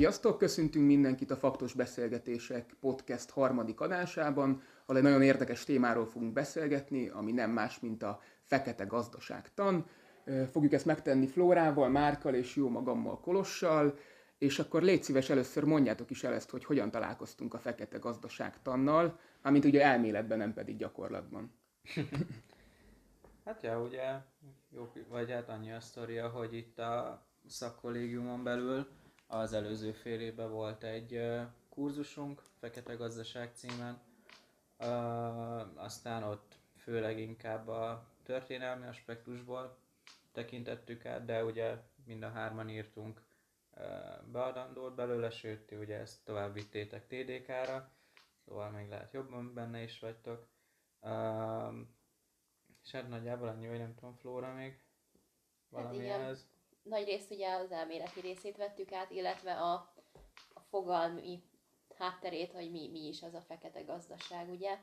Sziasztok! Köszöntünk mindenkit a Faktos Beszélgetések podcast harmadik adásában, ahol egy nagyon érdekes témáról fogunk beszélgetni, ami nem más, mint a fekete gazdaságtan. Fogjuk ezt megtenni Flórával, Márkal és jó magammal Kolossal, és akkor légy szíves először mondjátok is el ezt, hogy hogyan találkoztunk a fekete gazdaságtannal, amint ugye elméletben, nem pedig gyakorlatban. hát ja, ugye, jó, vagy hát annyi a sztoria, hogy itt a szakkollégiumon belül az előző fél évben volt egy kurzusunk, Fekete Gazdaság címen, aztán ott főleg inkább a történelmi aspektusból tekintettük át, de ugye mind a hárman írtunk beadandót belőle, sőt, ti ugye ezt tovább vittétek TDK-ra, szóval még lehet jobban benne is vagytok. és hát nagyjából annyi, hogy nem tudom, Flóra még valami hát ez nagy részt ugye az elméleti részét vettük át, illetve a, a fogalmi hátterét, hogy mi, mi is az a fekete gazdaság, ugye,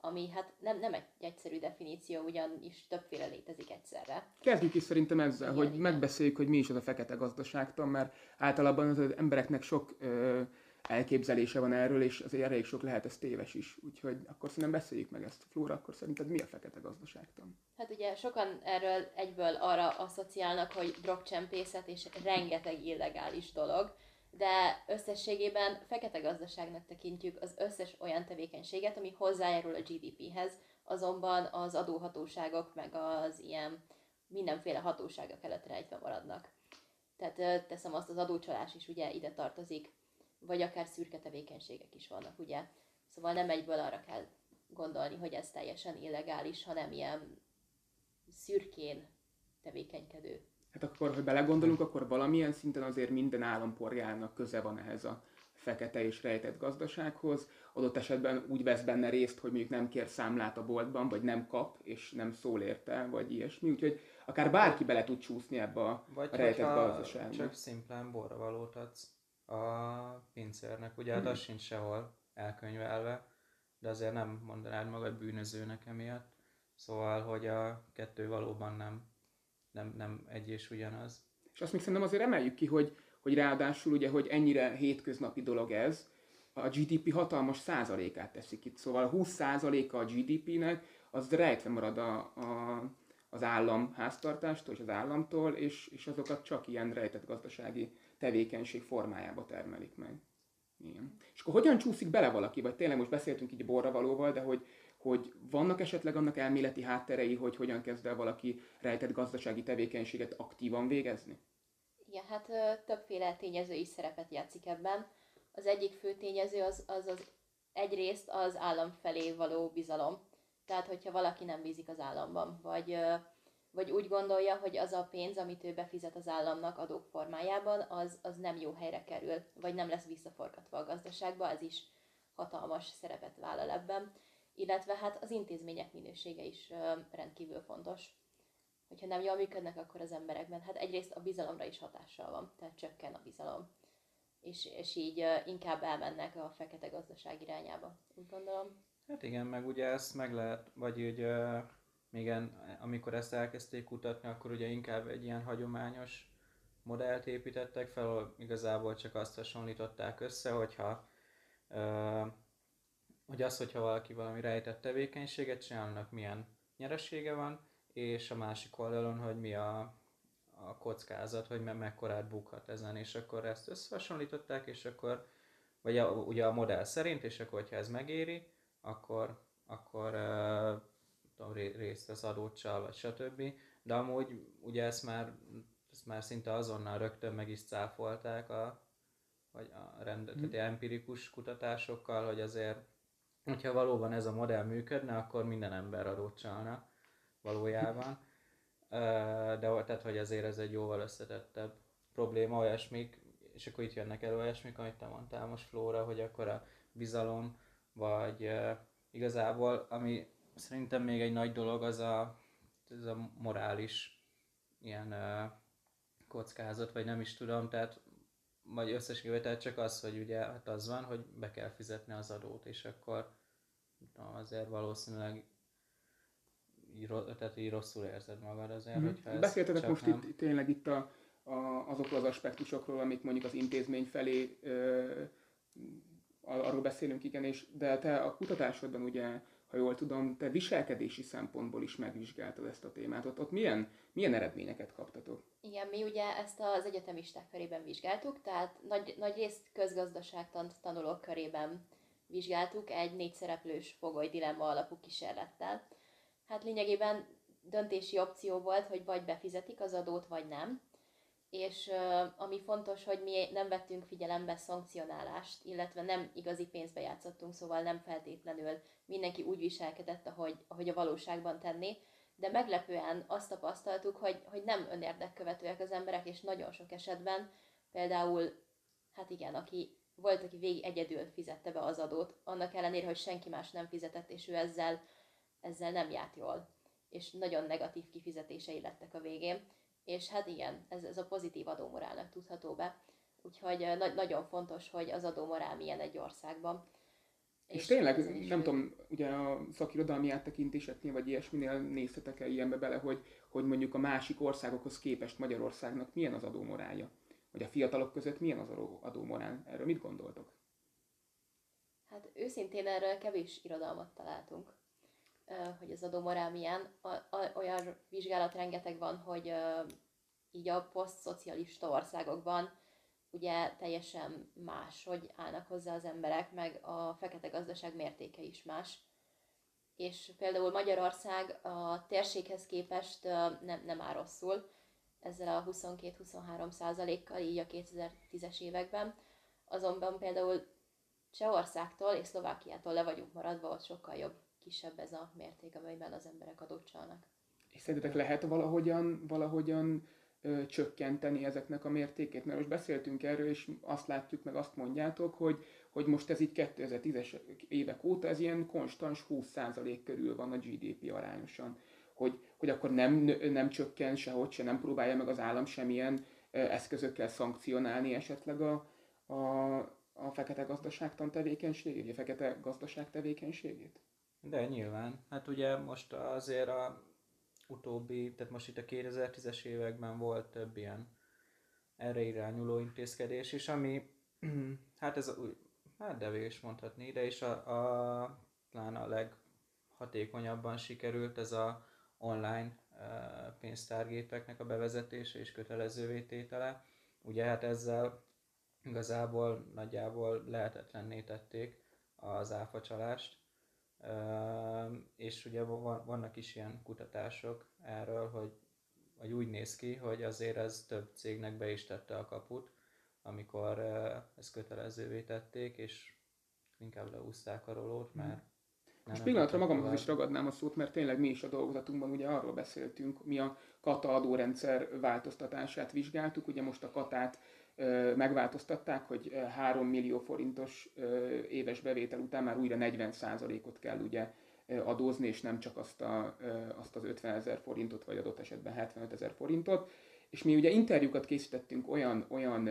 ami hát nem, nem egy egyszerű definíció, ugyanis többféle létezik egyszerre. Kezdjük is szerintem ezzel, igen, hogy igen. megbeszéljük, hogy mi is az a fekete gazdaságtan, mert általában az embereknek sok ö, elképzelése van erről, és azért elég sok lehet ez téves is. Úgyhogy akkor szerintem beszéljük meg ezt. Flóra, akkor szerinted mi a fekete gazdaságtan? Hát ugye sokan erről egyből arra asszociálnak, hogy drogcsempészet és rengeteg illegális dolog, de összességében fekete gazdaságnak tekintjük az összes olyan tevékenységet, ami hozzájárul a GDP-hez, azonban az adóhatóságok meg az ilyen mindenféle hatóságok előtt rejtve maradnak. Tehát teszem azt, az adócsalás is ugye ide tartozik, vagy akár szürke tevékenységek is vannak, ugye? Szóval nem egyből arra kell gondolni, hogy ez teljesen illegális, hanem ilyen szürkén tevékenykedő. Hát akkor, hogy belegondolunk, akkor valamilyen szinten azért minden állampolgárnak köze van ehhez a fekete és rejtett gazdasághoz. Adott esetben úgy vesz benne részt, hogy mondjuk nem kér számlát a boltban, vagy nem kap, és nem szól érte, vagy ilyesmi. Úgyhogy akár bárki bele tud csúszni ebbe a, vagy rejtett gazdaságba. csak szimplán borravalót adsz a pincérnek. Ugye hát az sincs sehol elkönyvelve, de azért nem mondanád magad bűnözőnek emiatt. Szóval, hogy a kettő valóban nem, nem, nem egy és ugyanaz. És azt még szerintem azért emeljük ki, hogy, hogy ráadásul ugye, hogy ennyire hétköznapi dolog ez, a GDP hatalmas százalékát teszik itt. Szóval a 20 százaléka a GDP-nek, az rejtve marad a, a, az állam háztartástól és az államtól, és, és azokat csak ilyen rejtett gazdasági tevékenység formájába termelik meg. Igen. És akkor hogyan csúszik bele valaki, vagy tényleg most beszéltünk így borravalóval, de hogy, hogy vannak esetleg annak elméleti hátterei, hogy hogyan kezd el valaki rejtett gazdasági tevékenységet aktívan végezni? Igen, hát többféle tényező is szerepet játszik ebben. Az egyik fő tényező az, az, az egyrészt az állam felé való bizalom. Tehát, hogyha valaki nem bízik az államban, vagy vagy úgy gondolja, hogy az a pénz, amit ő befizet az államnak adók formájában, az, az nem jó helyre kerül, vagy nem lesz visszaforgatva a gazdaságba, ez is hatalmas szerepet vállal ebben. Illetve hát az intézmények minősége is rendkívül fontos. Hogyha nem jól működnek, akkor az emberekben, hát egyrészt a bizalomra is hatással van, tehát csökken a bizalom. És, és így inkább elmennek a fekete gazdaság irányába, úgy gondolom. Hát igen, meg ugye ezt meg lehet, vagy úgy még amikor ezt elkezdték kutatni, akkor ugye inkább egy ilyen hagyományos modellt építettek fel, ahol igazából csak azt hasonlították össze, hogyha hogy az, hogyha valaki valami rejtett tevékenységet csinálnak, milyen nyeresége van, és a másik oldalon, hogy mi a, a kockázat, hogy me- mekkorát bukhat ezen, és akkor ezt összehasonlították, és akkor, vagy a, ugye a modell szerint, és akkor, hogyha ez megéri, akkor, akkor uh, tudom, részt vesz adócsal, vagy stb. De amúgy ugye ezt már, ezt már szinte azonnal rögtön meg is cáfolták a, vagy a rend, tehát mm. empirikus kutatásokkal, hogy azért, hogyha valóban ez a modell működne, akkor minden ember adót csalna valójában. De tehát, hogy azért ez egy jóval összetettebb probléma, olyasmik, és akkor itt jönnek elő olyasmik, amit te mondtál most Flóra, hogy akkor a bizalom, vagy igazából, ami szerintem még egy nagy dolog az a, ez a morális ilyen uh, kockázat, vagy nem is tudom, tehát vagy összességében, tehát csak az, hogy ugye hát az van, hogy be kell fizetni az adót, és akkor tudom, azért valószínűleg így, tehát így rosszul érzed magad azért, mm. hogyha Beszéltetek most nem... itt, tényleg itt a, a, azokról az aspektusokról, amik mondjuk az intézmény felé ö, arról beszélünk, igen, és de te a kutatásodban ugye, ha jól tudom, te viselkedési szempontból is megvizsgáltad ezt a témát. Ott, ott milyen, milyen eredményeket kaptatok? Igen, mi ugye ezt az egyetemisták körében vizsgáltuk, tehát nagy, nagy részt közgazdaságtant tanulók körében vizsgáltuk egy négy szereplős fogoly dilemma alapú kísérlettel. Hát lényegében döntési opció volt, hogy vagy befizetik az adót, vagy nem. És ami fontos, hogy mi nem vettünk figyelembe szankcionálást, illetve nem igazi pénzbe játszottunk, szóval nem feltétlenül mindenki úgy viselkedett, ahogy, ahogy a valóságban tenné, de meglepően azt tapasztaltuk, hogy, hogy nem önérdekkövetőek az emberek, és nagyon sok esetben például, hát igen, aki volt, aki végig egyedül fizette be az adót, annak ellenére, hogy senki más nem fizetett, és ő ezzel, ezzel nem járt jól. És nagyon negatív kifizetései lettek a végén. És hát igen, ez, ez a pozitív adómorálnak tudható be. Úgyhogy na- nagyon fontos, hogy az adómorál milyen egy országban. És, és tényleg, nem tudom, ugye a szakirodalmi áttekintéseknél, vagy ilyesminél nézhetek-e ilyenbe bele, hogy, hogy mondjuk a másik országokhoz képest Magyarországnak milyen az adómorálja? Vagy a fiatalok között milyen az adómorál? Erről mit gondoltok? Hát őszintén erről kevés irodalmat találtunk, hogy az adómorál milyen. Olyan vizsgálat rengeteg van, hogy így a posztszocialista országokban ugye teljesen más, hogy állnak hozzá az emberek, meg a fekete gazdaság mértéke is más. És például Magyarország a térséghez képest nem, nem áll rosszul, ezzel a 22-23 százalékkal így a 2010-es években. Azonban például Csehországtól és Szlovákiától le vagyunk maradva, ott sokkal jobb, kisebb ez a mérték, amelyben az emberek adót csalnak. És szerintetek lehet valahogyan, valahogyan ö, csökkenteni ezeknek a mértékét? Mert most beszéltünk erről, és azt látjuk, meg azt mondjátok, hogy, hogy most ez így 2010-es évek óta ez ilyen konstans 20% körül van a GDP arányosan. Hogy, hogy akkor nem, nem csökken sehogy se, nem próbálja meg az állam semmilyen eszközökkel szankcionálni esetleg a, a, a fekete gazdaságtan tevékenységét, a fekete gazdaság tevékenységét? De nyilván. Hát ugye most azért a utóbbi, tehát most itt a 2010-es években volt több ilyen erre irányuló intézkedés is, ami hát ez úgy, hát devés mondhatni, de is a, a talán a leghatékonyabban sikerült ez a online pénztárgépeknek a bevezetése és kötelezővé tétele. Ugye hát ezzel igazából nagyjából lehetetlenné tették az áfacsalást, és ugye vannak is ilyen kutatások erről, hogy vagy úgy néz ki, hogy azért ez több cégnek be is tette a kaput, amikor ezt kötelezővé tették, és inkább leúzták a rolót, mert most pillanatra magamhoz is ragadnám a szót, mert tényleg mi is a dolgozatunkban ugye arról beszéltünk, mi a kata adórendszer változtatását vizsgáltuk, ugye most a katát megváltoztatták, hogy 3 millió forintos éves bevétel után már újra 40%-ot kell ugye adózni, és nem csak azt, a, azt az 50 ezer forintot, vagy adott esetben 75 ezer forintot. És mi ugye interjúkat készítettünk olyan, olyan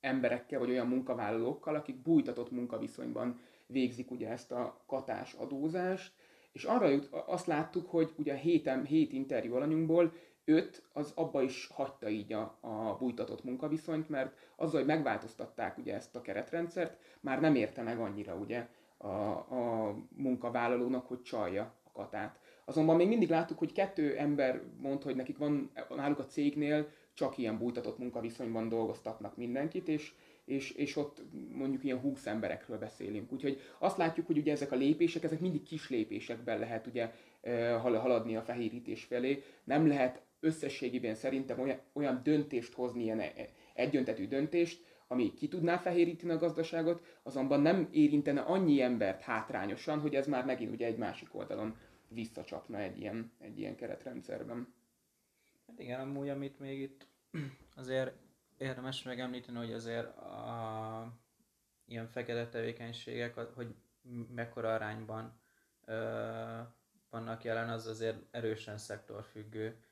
emberekkel, vagy olyan munkavállalókkal, akik bújtatott munkaviszonyban végzik ugye ezt a katás adózást, és arra jut, azt láttuk, hogy ugye a héten, hét interjú alanyunkból öt az abba is hagyta így a, a bújtatott munkaviszonyt, mert azzal, hogy megváltoztatták ugye ezt a keretrendszert, már nem érte meg annyira ugye a, a munkavállalónak, hogy csalja a katát. Azonban még mindig láttuk, hogy kettő ember mondta, hogy nekik van náluk a cégnél csak ilyen bújtatott munkaviszonyban dolgoztatnak mindenkit, és és, és ott mondjuk ilyen 20 emberekről beszélünk. Úgyhogy azt látjuk, hogy ugye ezek a lépések, ezek mindig kis lépésekben lehet ugye haladni a fehérítés felé. Nem lehet összességében szerintem olyan, olyan döntést hozni, ilyen e, egyöntetű döntést, ami ki tudná fehéríteni a gazdaságot, azonban nem érintene annyi embert hátrányosan, hogy ez már megint ugye egy másik oldalon visszacsapna egy ilyen, egy ilyen keretrendszerben. Hát igen, amúgy amit még itt azért érdemes megemlíteni, hogy azért a ilyen fekete tevékenységek, hogy mekkora arányban ö, vannak jelen, az azért erősen szektorfüggő.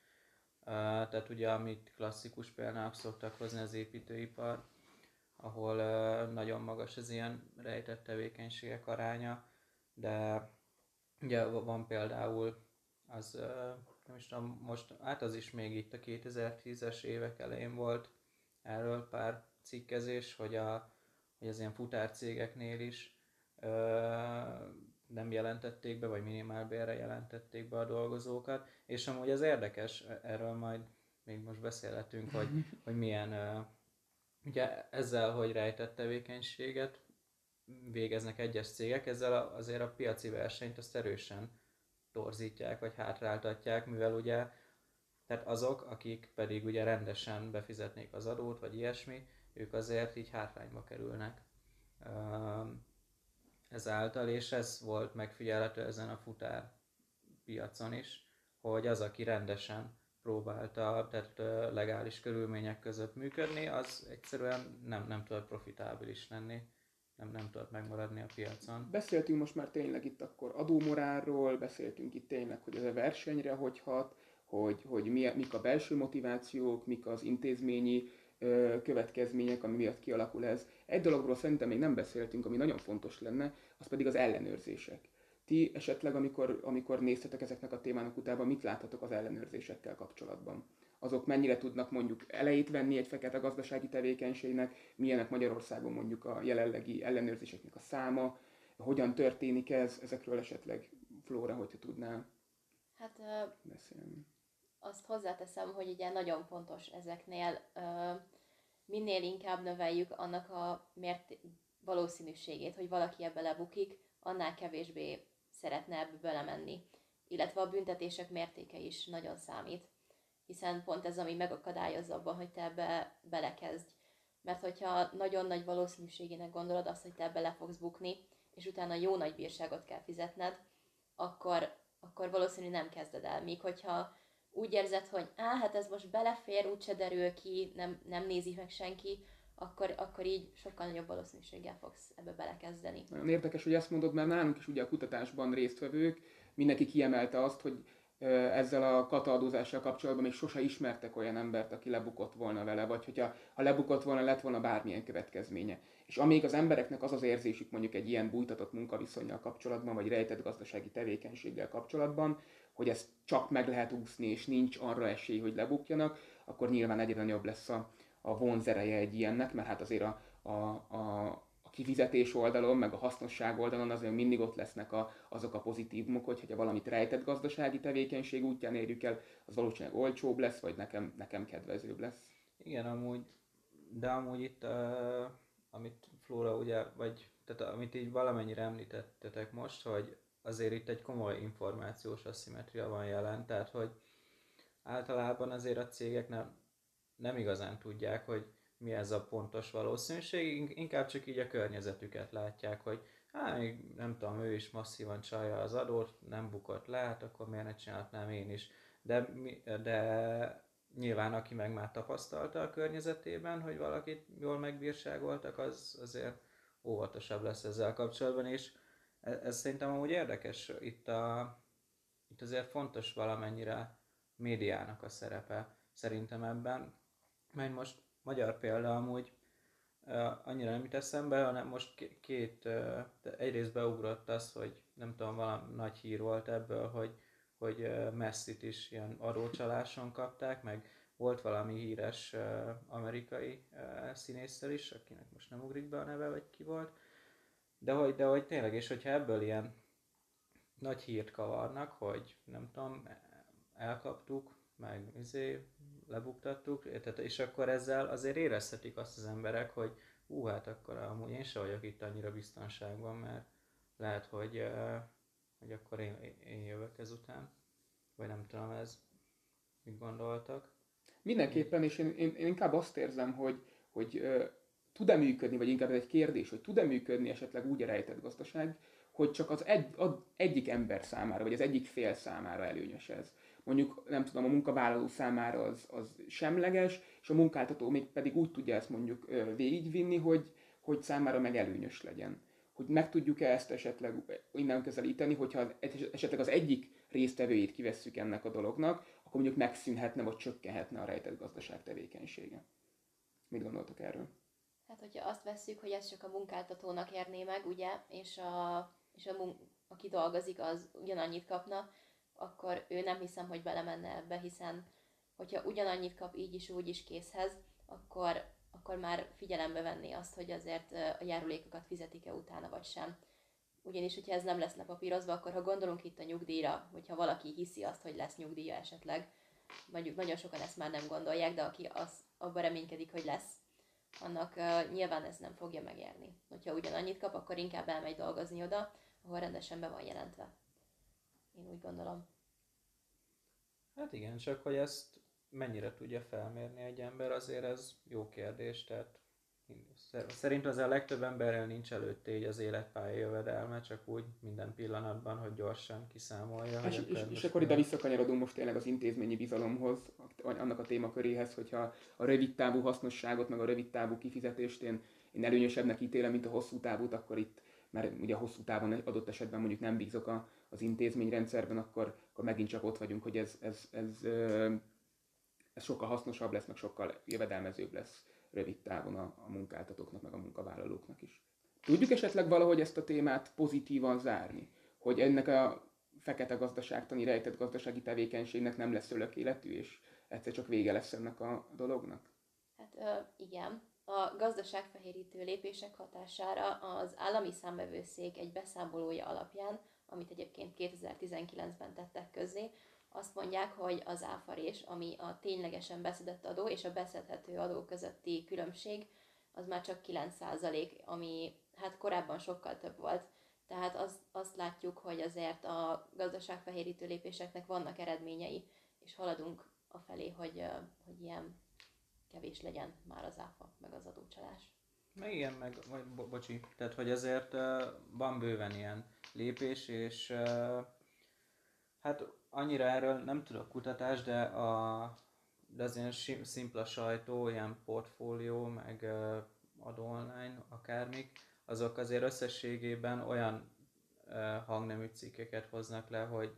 Tehát ugye, amit klasszikus például szoktak hozni az építőipar, ahol nagyon magas az ilyen rejtett tevékenységek aránya, de ugye van például az nem is tudom, most, hát az is még itt a 2010-es évek elején volt erről pár cikkezés, hogy, a, hogy az ilyen futárcégeknél is nem jelentették be, vagy minimálbérre jelentették be a dolgozókat, és amúgy az érdekes, erről majd még most beszélhetünk, hogy, hogy milyen, ugye ezzel, hogy rejtett tevékenységet végeznek egyes cégek, ezzel azért a piaci versenyt azt erősen torzítják, vagy hátráltatják, mivel ugye tehát azok, akik pedig ugye rendesen befizetnék az adót, vagy ilyesmi, ők azért így hátrányba kerülnek ezáltal, és ez volt megfigyelhető ezen a futár piacon is, hogy az, aki rendesen próbálta, tehát legális körülmények között működni, az egyszerűen nem, nem tudott profitábilis lenni, nem, nem tudott megmaradni a piacon. Beszéltünk most már tényleg itt akkor adómorálról, beszéltünk itt tényleg, hogy ez a versenyre hogy hat, hogy, hogy mi, mik a belső motivációk, mik az intézményi következmények, ami miatt kialakul ez. Egy dologról szerintem még nem beszéltünk, ami nagyon fontos lenne, az pedig az ellenőrzések. Ti esetleg, amikor, amikor néztetek ezeknek a témának utába, mit láthatok az ellenőrzésekkel kapcsolatban? Azok mennyire tudnak mondjuk elejét venni egy fekete gazdasági tevékenységnek, milyenek Magyarországon mondjuk a jelenlegi ellenőrzéseknek a száma, hogyan történik ez, ezekről esetleg Flóra, hogyha tudnál hát, beszélni azt hozzáteszem, hogy ugye nagyon fontos ezeknél minél inkább növeljük annak a mért valószínűségét, hogy valaki ebbe lebukik, annál kevésbé szeretne ebbe belemenni. Illetve a büntetések mértéke is nagyon számít, hiszen pont ez, ami megakadályozza abban, hogy te ebbe belekezdj. Mert hogyha nagyon nagy valószínűségének gondolod azt, hogy te ebbe le fogsz bukni, és utána jó nagy bírságot kell fizetned, akkor, akkor valószínű nem kezded el. Míg hogyha úgy érzed, hogy á, hát ez most belefér, úgyse derül ki, nem, nem nézi meg senki, akkor, akkor így sokkal nagyobb valószínűséggel fogsz ebbe belekezdeni. Nagyon érdekes, hogy ezt mondod, mert nálunk is ugye a kutatásban résztvevők, mindenki kiemelte azt, hogy ezzel a kataadózással kapcsolatban még sose ismertek olyan embert, aki lebukott volna vele, vagy hogyha ha lebukott volna, lett volna bármilyen következménye. És amíg az embereknek az az érzésük mondjuk egy ilyen bújtatott munkaviszonyjal kapcsolatban, vagy rejtett gazdasági tevékenységgel kapcsolatban, hogy ezt csak meg lehet úszni, és nincs arra esély, hogy lebukjanak, akkor nyilván egyre nagyobb lesz a, a vonzereje egy ilyennek, mert hát azért a, a, a, a kifizetés oldalon, meg a hasznosság oldalon azért mindig ott lesznek a, azok a pozitívumok, hogy ha valamit rejtett gazdasági tevékenység útján érjük el, az valószínűleg olcsóbb lesz, vagy nekem, nekem kedvezőbb lesz. Igen, amúgy, de amúgy itt, uh, amit Flóra ugye, vagy tehát amit így valamennyire említettetek most, hogy azért itt egy komoly információs aszimetria van jelen, tehát hogy általában azért a cégek nem, nem igazán tudják, hogy mi ez a pontos valószínűség, inkább csak így a környezetüket látják, hogy hát nem tudom, ő is masszívan csalja az adót, nem bukott le, hát akkor miért ne csinálhatnám én is. De, de nyilván aki meg már tapasztalta a környezetében, hogy valakit jól megbírságoltak, az azért óvatosabb lesz ezzel kapcsolatban, és ez, ez szerintem amúgy érdekes. Itt, a, itt azért fontos valamennyire médiának a szerepe szerintem ebben. Mert most magyar példa amúgy annyira nem jut eszembe, hanem most két, uh, egyrészt beugrott az, hogy nem tudom, valami nagy hír volt ebből, hogy, hogy uh, Messi-t is ilyen adócsaláson kapták, meg volt valami híres amerikai uh, is, akinek most nem ugrik be a neve, vagy ki volt, de hogy, de hogy tényleg, és hogyha ebből ilyen nagy hírt kavarnak, hogy nem tudom, elkaptuk, meg izé, lebuktattuk, tehát, és akkor ezzel azért érezhetik azt az emberek, hogy ú, hát akkor amúgy én sem vagyok itt annyira biztonságban, mert lehet, hogy, hogy akkor én, én jövök ezután, vagy nem tudom, ez mit gondoltak. Mindenképpen, és én, én, én inkább azt érzem, hogy, hogy tud-e működni, vagy inkább ez egy kérdés, hogy tud-e működni esetleg úgy a rejtett gazdaság, hogy csak az egy, az egyik ember számára, vagy az egyik fél számára előnyös ez. Mondjuk, nem tudom, a munkavállaló számára az, az semleges, és a munkáltató még pedig úgy tudja ezt mondjuk végigvinni, hogy, hogy számára meg előnyös legyen. Hogy meg tudjuk-e ezt esetleg innen közelíteni, hogyha esetleg az egyik résztvevőjét kivesszük ennek a dolognak, akkor mondjuk megszűnhetne, vagy csökkenhetne a rejtett gazdaság tevékenysége. Mit gondoltok erről? Hát, hogyha azt vesszük, hogy ez csak a munkáltatónak érné meg, ugye, és, a, és a mun- aki dolgozik, az ugyanannyit kapna, akkor ő nem hiszem, hogy belemenne ebbe, hiszen hogyha ugyanannyit kap így is, úgy is készhez, akkor, akkor már figyelembe venni azt, hogy azért a járulékokat fizetik-e utána, vagy sem. Ugyanis, hogyha ez nem lesz lepapírozva, akkor ha gondolunk itt a nyugdíjra, hogyha valaki hiszi azt, hogy lesz nyugdíja esetleg, mondjuk nagyon sokan ezt már nem gondolják, de aki az, abban reménykedik, hogy lesz, annak uh, nyilván ez nem fogja megérni. Hogyha ugyanannyit kap, akkor inkább elmegy dolgozni oda, ahol rendesen be van jelentve. Én úgy gondolom. Hát igen, csak hogy ezt mennyire tudja felmérni egy ember, azért ez jó kérdés, tehát Szerint az a legtöbb emberrel nincs előtte így az életpálya jövedelme, csak úgy minden pillanatban, hogy gyorsan kiszámolja. És, és, és akkor ide visszakanyarodunk most tényleg az intézményi bizalomhoz, annak a témaköréhez, hogyha a rövid távú hasznosságot, meg a rövid távú kifizetést én, én előnyösebbnek ítélem, mint a hosszú távút, akkor itt mert ugye hosszú távon adott esetben mondjuk nem bízok a, az intézményrendszerben, akkor, akkor megint csak ott vagyunk, hogy ez, ez, ez, ez sokkal hasznosabb lesz, meg sokkal jövedelmezőbb lesz rövid távon a, a munkáltatóknak, meg a munkavállalóknak is. Tudjuk esetleg valahogy ezt a témát pozitívan zárni? Hogy ennek a fekete gazdaságtani, rejtett gazdasági tevékenységnek nem lesz életű, és egyszer csak vége lesz ennek a dolognak? Hát ö, igen. A gazdaságfehérítő lépések hatására az állami számbevőszék egy beszámolója alapján, amit egyébként 2019-ben tettek közzé, azt mondják, hogy az áfarés, ami a ténylegesen beszedett adó és a beszedhető adó közötti különbség, az már csak 9%, ami hát korábban sokkal több volt. Tehát az, azt látjuk, hogy azért a gazdaságfehérítő lépéseknek vannak eredményei, és haladunk a felé, hogy, hogy ilyen kevés legyen már az áfa, meg az adócsalás. Meg igen, meg, vagy, bo- bocsi, tehát hogy azért uh, van bőven ilyen lépés, és uh, hát annyira erről nem tudok kutatás, de, a, de az ilyen szimpla sajtó, ilyen portfólió, meg uh, adó online, akármik, azok azért összességében olyan uh, hangnemű cikkeket hoznak le, hogy,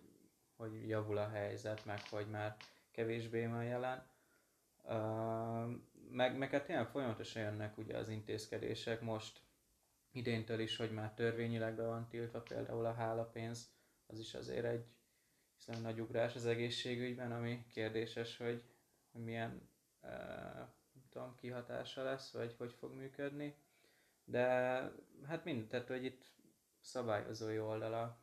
hogy javul a helyzet, meg hogy már kevésbé van jelen. Uh, meg, meg hát tényleg folyamatosan jönnek ugye az intézkedések most idéntől is, hogy már törvényileg be van tiltva például a hálapénz, az is azért egy hiszen nagy ugrás az egészségügyben, ami kérdéses, hogy, milyen uh, tudom, kihatása lesz, vagy hogy fog működni. De hát mind, tehát hogy itt szabályozói oldala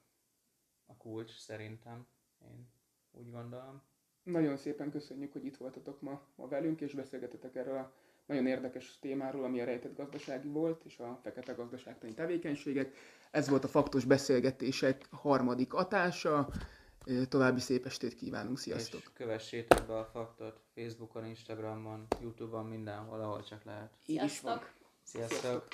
a kulcs szerintem, én úgy gondolom. Nagyon szépen köszönjük, hogy itt voltatok ma, ma velünk, és beszélgetetek erről a nagyon érdekes témáról, ami a rejtett gazdasági volt, és a fekete gazdaságtani tevékenységek. Ez volt a faktos beszélgetések harmadik atása. További szép estét kívánunk, sziasztok! És kövessétek be a faktot Facebookon, Instagramon, Youtube-on, mindenhol, ahol csak lehet. Sziasztok! Sziasztok! Sziasztok.